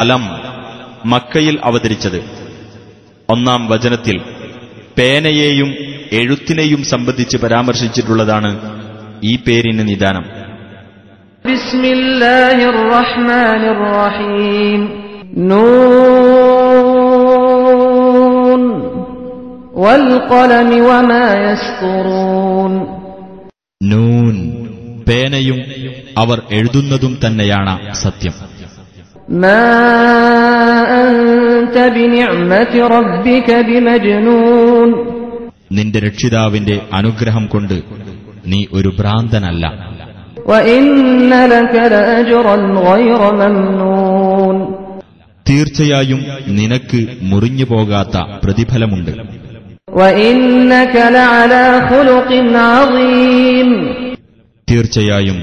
അലം മക്കയിൽ അവതരിച്ചത്. ഒന്നാം വചനത്തിൽ പേനയെയും എഴുത്തിനെയും സംബന്ധിച്ച് പരാമർശിച്ചിട്ടുള്ളതാണ് ഈ പേരിന് നിദാനം. നൂൻ. പേനയും അവർ എഴുതുന്നതും തന്നെയാണ് സത്യം ما أنت بنعمة ربك بمجنون നിന്റെ രക്ഷിതാവിന്റെ അനുഗ്രഹം കൊണ്ട് നീ ഒരു ഭ്രാന്തനല്ല وإن لك لأجرا غير ممنون തീർച്ചയായും നിനക്ക് മുറിഞ്ഞു പോകാത്ത പ്രതിഫലമുണ്ട് وإنك لعلى خلق عظيم തീർച്ചയായും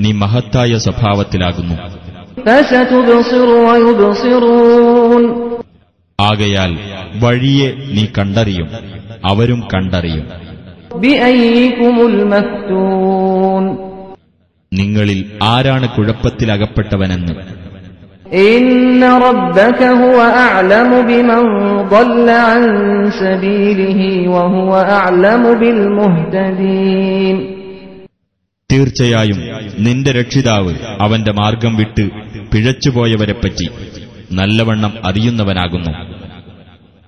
നീ മഹത്തായ സ്വഭാവത്തിലാകുന്നു. ആകയാൽ വഴിയെ നീ കണ്ടറിയും അവരും കണ്ടറിയും. നിങ്ങളിൽ ആരാണ് കുഴപ്പത്തിലകപ്പെട്ടവനെന്ന് ും? തീർച്ചയായും നിന്റെ രക്ഷിതാവ് അവന്റെ മാർഗം വിട്ട് പിഴച്ചുപോയവരെപ്പറ്റി നല്ലവണ്ണം അറിയുന്നവനാകുന്നു.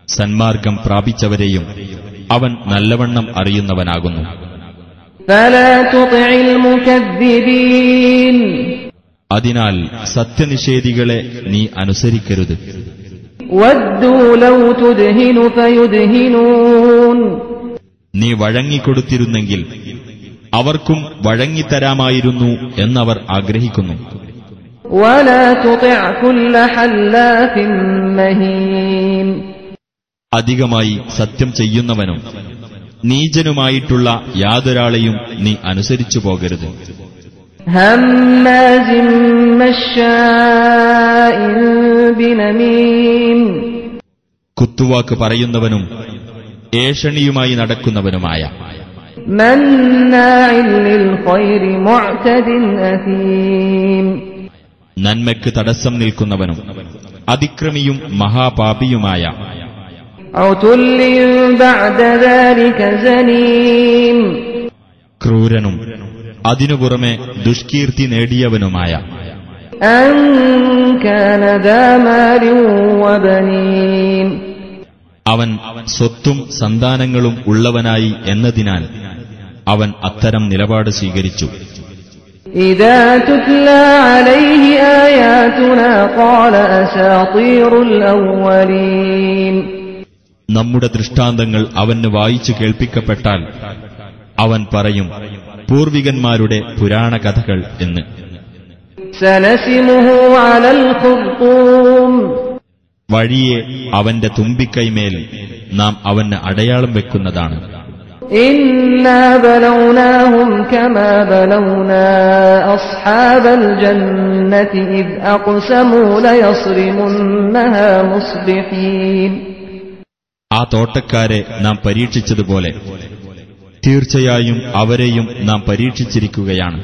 സന്മാർഗം പ്രാപിച്ചവരെയും അവൻ നല്ലവണ്ണം അറിയുന്നവനാകുന്നു. അതിനാൽ സത്യനിഷേധികളെ നീ അനുസരിക്കരുത്. നീ വഴങ്ങിക്കൊടുത്തിരുന്നെങ്കിൽ അവർക്കും വഴങ്ങിത്തരാമായിരുന്നു എന്നവർ ആഗ്രഹിക്കുന്നു. അധികമായി സത്യം ചെയ്യുന്നവനും നീചനുമായിട്ടുള്ള യാതൊരാളെയും നീ അനുസരിച്ചു പോകരുത്. കുത്തുവാക്ക് പറയുന്നവനും ഏഷണിയുമായി നടക്കുന്നവനുമായ നന്മയ്ക്ക് തടസ്സം നിൽക്കുന്നവനും അതിക്രമിയും മഹാപാപിയുമായ ക്രൂരനും അതിനു പുറമെ ദുഷ്കീർത്തി നേടിയവനുമായ അവൻ സ്വത്തും സന്താനങ്ങളും ഉള്ളവനായി എന്നതിനാൽ അവൻ അത്തരം നിലപാട് സ്വീകരിച്ചു إذا تتلى عليه آياتنا قال أساطير الأولين നമ്മുടെ ദൃഷ്ടാന്തങ്ങൾ അവന് വായിച്ചു കേൾപ്പിക്കപ്പെട്ടാൽ അവൻ പറയും പൂർവികന്മാരുടെ പുരാണ കഥകൾ എന്ന് سنسمه على الخرطوم വഴിയെ അവന്റെ തുമ്പിക്കൈമേൽ നാം അവന് അടയാളം വെക്കുന്നതാണ് إنا بلوناهم كما بلونا أصحاب الجنة إذ أقسموا ليصرمنها مصبحين ആ തോട്ടക്കാരെ നാം പരീക്ഷിച്ചതുപോലെ തീർച്ചയായും അവരെയും നാം പരീക്ഷിച്ചിരിക്കുകയാണ്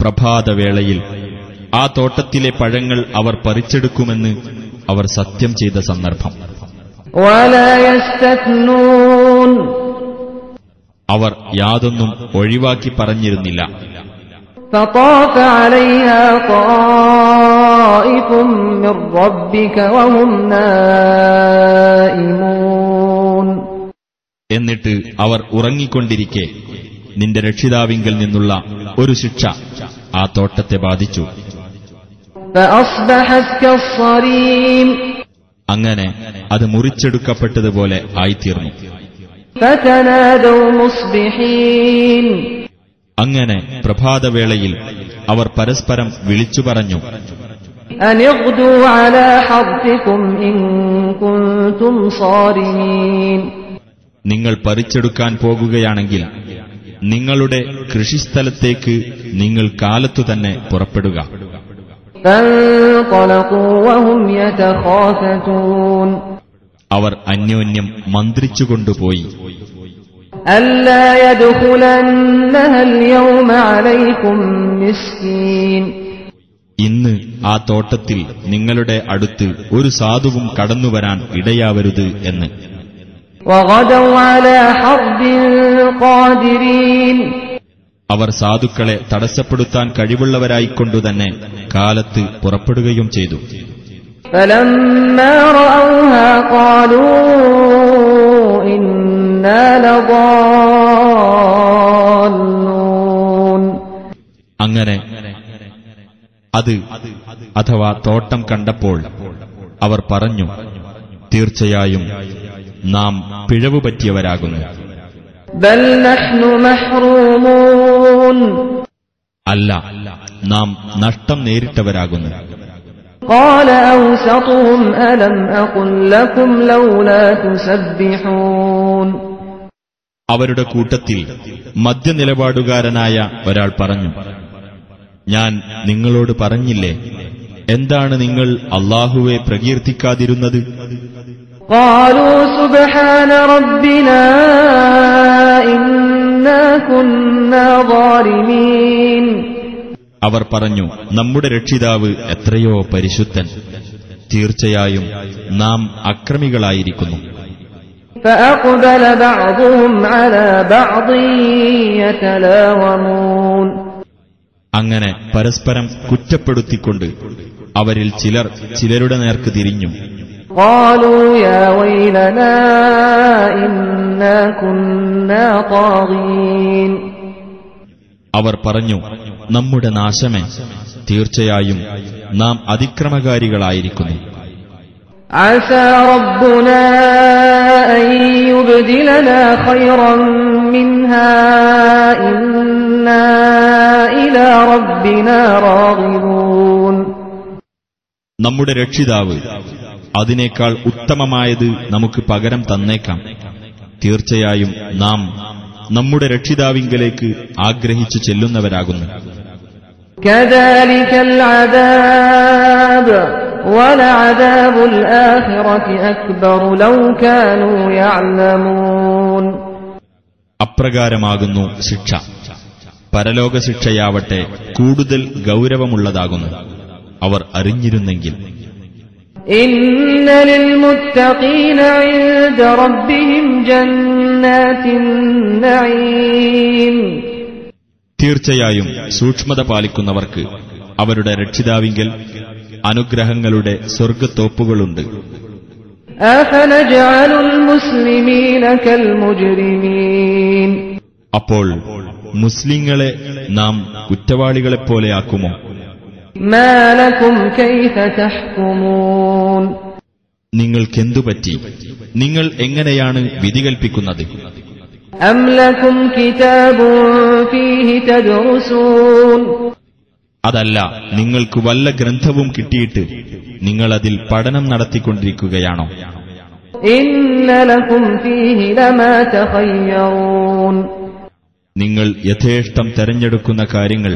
പ്രഭാതവേളയിൽ ആ തോട്ടത്തിലെ പഴങ്ങൾ അവർ പറിച്ചെടുക്കുമെന്ന് അവർ സത്യം ചെയ്ത സന്ദർഭം ولا يستثنون അവർ യാതൊന്നും ഒഴിവാക്കി പറഞ്ഞിരുന്നില്ല. എന്നിട്ട് അവർ ഉറങ്ങിക്കൊണ്ടിരിക്കെ. നിന്റെ രക്ഷിതാവിങ്കൽ നിന്നുള്ള ഒരു ശിക്ഷ ആ തോട്ടത്തെ ബാധിച്ചു. അങ്ങനെ അത് മുറിച്ചെടുക്കപ്പെട്ടതുപോലെ ആയിത്തീർന്നു. അങ്ങനെ പ്രഭാതവേളയിൽ അവർ പരസ്പരം വിളിച്ചു പറഞ്ഞു. നിങ്ങൾ പറിച്ചെടുക്കാൻ പോകുകയാണെങ്കിൽ നിങ്ങളുടെ കൃഷിസ്ഥലത്തേക്ക് നിങ്ങൾ കാലത്തു തന്നെ പുറപ്പെടുക. അവർ അന്യോന്യം മന്ത്രിച്ചുകൊണ്ടുപോയി. ഇന്ന് ആ തോട്ടത്തിൽ നിങ്ങളുടെ അടുത്ത് ഒരു സാധുവും കടന്നുവരാൻ ഇടയാവരുത് എന്ന്. അവർ സാധുക്കളെ തടസ്സപ്പെടുത്താൻ കഴിവുള്ളവരായിക്കൊണ്ടുതന്നെ കാലത്ത് പുറപ്പെടുകയും ചെയ്തു. فلما رأوها قالوا إنا لضالون അങ്ങനെ അത് അഥവാ തോട്ടം കണ്ടപ്പോൾ അവർ പറഞ്ഞു തീർച്ചയായും നാം പിഴവ് പറ്റിയവരാകുന്നു بل نحن محرومون അല്ല നാം നഷ്ടം നേരിട്ടവരാകുന്നു قال أوسطهم ألم أقل لكم لولا تسبحون അവരുടെ കൂട്ടത്തിൽ മദ്യനിലപാടുകാരനായ ഒരാൾ പറഞ്ഞു ഞാൻ നിങ്ങളോട് പറഞ്ഞില്ലേ എന്താണ് നിങ്ങൾ അള്ളാഹുവെ പ്രകീർത്തിക്കാതിരുന്നത് قالوا അവർ പറഞ്ഞു നമ്മുടെ രക്ഷിതാവ് എത്രയോ പരിശുദ്ധൻ. തീർച്ചയായും നാം അക്രമികളായിരിക്കുന്നു. അങ്ങനെ പരസ്പരം കുറ്റപ്പെടുത്തിക്കൊണ്ട് അവരിൽ ചിലർ ചിലരുടെ നേർക്ക് തിരിഞ്ഞു. അവർ പറഞ്ഞു നമ്മുടെ നാശമേ. തീർച്ചയായും നാം അതിക്രമകാരികളായിരിക്കുന്നു. നമ്മുടെ രക്ഷിതാവ് അതിനേക്കാൾ ഉത്തമമായത് നമുക്ക് പകരം തന്നേക്കാം. തീർച്ചയായും നാം നമ്മുടെ രക്ഷിതാവിങ്കലേക്ക് ആഗ്രഹിച്ചു ചെല്ലുന്നവരാകുന്നു. അപ്രകാരമാകുന്നു ശിക്ഷ. പരലോക ശിക്ഷയാവട്ടെ കൂടുതൽ ഗൗരവമുള്ളതാകുന്നു. അവർ അറിഞ്ഞിരുന്നെങ്കിൽ. إن തീർച്ചയായും സൂക്ഷ്മത പാലിക്കുന്നവർക്ക് അവരുടെ രക്ഷിതാവിങ്കൽ അനുഗ്രഹങ്ങളുടെ സ്വർഗത്തോപ്പുകളുണ്ട് അപ്പോൾ മുസ്ലിങ്ങളെ നാം കുറ്റവാളികളെപ്പോലെയാക്കുമോ നിങ്ങൾക്കെന്തുപറ്റി? നിങ്ങൾ എങ്ങനെയാണ് വിധി കൽപ്പിക്കുന്നത്? അതല്ല നിങ്ങൾക്ക് വല്ല ഗ്രന്ഥവും കിട്ടിയിട്ട് നിങ്ങളതിൽ പഠനം നടത്തിക്കൊണ്ടിരിക്കുകയാണോ? നിങ്ങൾ യഥേഷ്ടം തെരഞ്ഞെടുക്കുന്ന കാര്യങ്ങൾ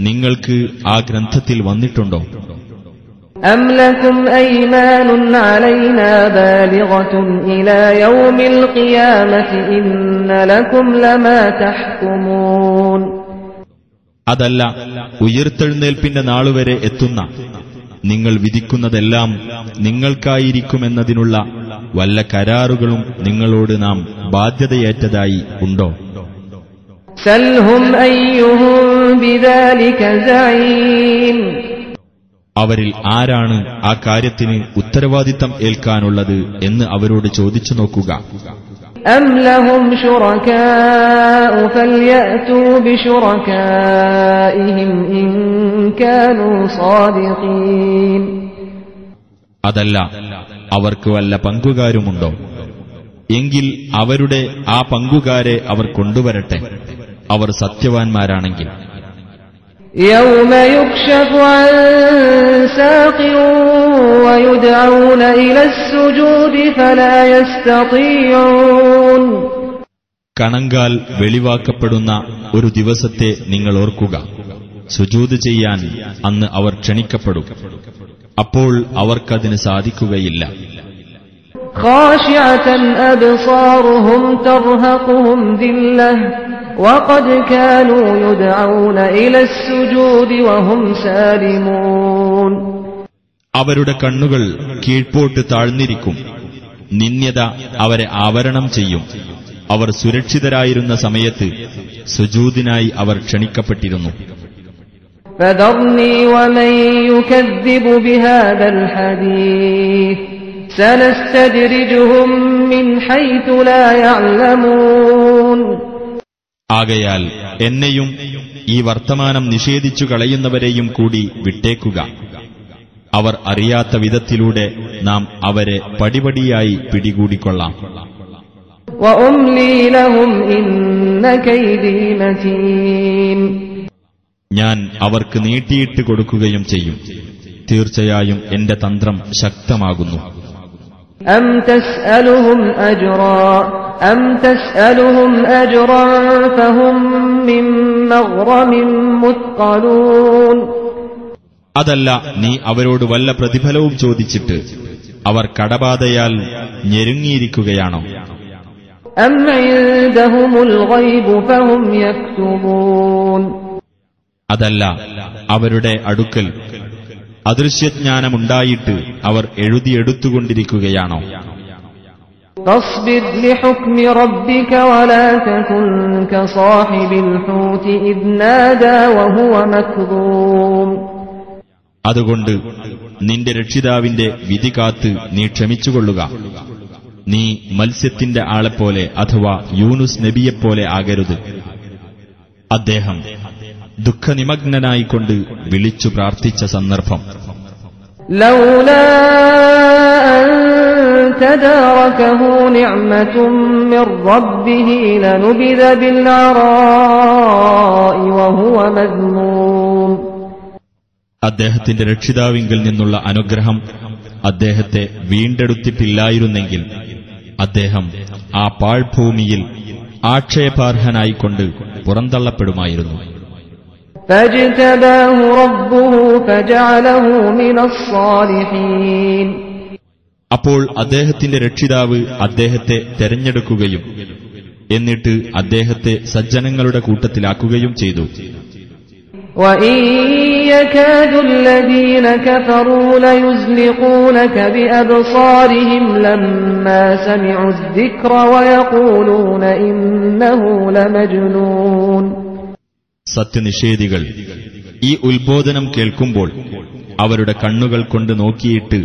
നിങ്ങൾക്ക് ആ ഗ്രന്ഥത്തിൽ വന്നിട്ടുണ്ടോ? أم لكم أيمان علينا بالغة إلى يوم القيامة إن لكم لما تحكمون അതല്ല ഉയർത്തെഴുന്നേൽപ്പിന്റെ നാളുവരെ എത്തുന്ന നിങ്ങൾ വിധിക്കുന്നതെല്ലാം നിങ്ങൾക്കായിരിക്കുമെന്നതിനുള്ള വല്ല കരാറുകളും നിങ്ങളോട് നാം ബാധ്യതയേറ്റതായി ഉണ്ടോ سلهم أيهم بذلك زعيم അവരിൽ ആരാണ് ആ കാര്യത്തിന് ഉത്തരവാദിത്തം ഏൽക്കാനുള്ളത് എന്ന് അവരോട് ചോദിച്ചു നോക്കുക أم لهم شركاء فليأتوا بشركائهم إن كانوا صادقين അതല്ല അവർക്ക് വല്ല പങ്കുകാരുമുണ്ടോ എങ്കിൽ അവരുടെ ആ പങ്കുകാരെ അവർ കൊണ്ടുവരട്ടെ അവർ സത്യവാൻമാരാണെങ്കിൽ يوم يكشف عن ساق ويدعون إلى السجود فلا يستطيعون കണങ്കാൽ വെളിവാക്കപ്പെടുന്ന ഒരു ദിവസത്തെ നിങ്ങൾ ഓർക്കുക സുജൂത് ചെയ്യാൻ അന്ന് അവർ ക്ഷണിക്കപ്പെടും അപ്പോൾ അവർക്കതിന് സാധിക്കുകയില്ല خاشعة أبصارهم ترهقهم ذلة وقد كانوا يدعون إلى السجود وهم سالمون അവരുടെ കണ്ണുകൾ കീഴ്പോട്ട് താഴ്ന്നിരിക്കും നിന്ദ്യത അവരെ ആവരണം ചെയ്യും അവർ സുരക്ഷിതരായിരുന്ന സമയത്ത് സുജൂദിനായി അവർ ക്ഷണിക്കപ്പെട്ടിരുന്നു فذرني ومن يكذب بهذا ആകയാൽ എന്നെയും ഈ വർത്തമാനം നിഷേധിച്ചു കളയുന്നവരെയും കൂടി വിട്ടേക്കുക. അവർ അറിയാത്ത വിധത്തിലൂടെ നാം അവരെ പടിപടിയായി പിടികൂടിക്കൊള്ളാം. ഞാൻ അവർക്ക് നീട്ടിയിട്ട് കൊടുക്കുകയും ചെയ്യും. തീർച്ചയായും എന്റെ തന്ത്രം ശക്തമാകുന്നു. അം തസ്അലുഹും അജ്റാ. أم تسألهم أجرا فهم من مغرم مثقلون അതല്ല നീ അവരോട് വല്ല പ്രതിഫലവും ചോദിച്ചിട്ട് അവർ കടബാധയാൽ ഞെരുങ്ങിയിരിക്കുകയാണോ أم عندهم الغيب فهم يكتبون അതല്ല അവരുടെ അടുക്കൽ അദൃശ്യജ്ഞാനമുണ്ടായിട്ട് അവർ എഴുതിയെടുത്തുകൊണ്ടിരിക്കുകയാണോ فاصبر لحكم ربك ولا تكن كصاحب الحوت إذ نادى وهو مكظوم അതുകൊണ്ട് നിന്റെ രക്ഷിതാവിന്റെ വിധി കാത്ത് നീ ക്ഷമിച്ചുകൊള്ളുക നീ മത്സ്യത്തിന്റെ ആളെപ്പോലെ അഥവാ യൂനുസ് നബിയെപ്പോലെ ആകരുത് അദ്ദേഹം ദുഃഖനിമഗ്നനായിക്കൊണ്ട് വിളിച്ചു പ്രാർത്ഥിച്ച സന്ദർഭം لولا أن تداركه نعمة من ربه لنبذ بالعراء وهو مذموم അദ്ദേഹത്തിന്റെ രക്ഷിതാവിങ്കിൽ നിന്നുള്ള അനുഗ്രഹം അദ്ദേഹത്തെ വീണ്ടെടുത്തിട്ടില്ലായിരുന്നെങ്കിൽ അദ്ദേഹം ആ പാഴ്ഭൂമിയിൽ ആക്ഷേപാർഹനായിക്കൊണ്ട് പുറന്തള്ളപ്പെടുമായിരുന്നു فاجتباه ربه فجعله من الصالحين അപ്പോൾ അദ്ദേഹത്തിന്റെ രക്ഷിതാവ് അദ്ദേഹത്തെ തെരഞ്ഞെടുക്കുകയും എന്നിട്ട് അദ്ദേഹത്തെ സജ്ജനങ്ങളുടെ കൂട്ടത്തിലാക്കുകയും ചെയ്തു. സത്യനിഷേധികൾ ഈ ഉത്ബോധനം കേൾക്കുമ്പോൾ അവരുടെ കണ്ണുകൾ കൊണ്ട് നോക്കിയിട്ട്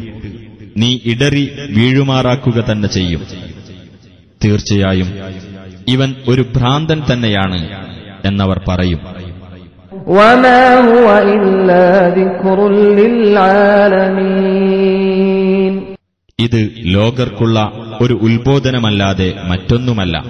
നീ ഇടറി വീഴുമാറാക്കുക തന്നെ ചെയ്യും. തീർച്ചയായും ഇവൻ ഒരു ഭ്രാന്തൻ തന്നെയാണ് എന്നവർ പറയും. ഇത് ലോകർക്കുള്ള ഒരു ഉത്ബോധനമല്ലാതെ മറ്റൊന്നുമല്ല.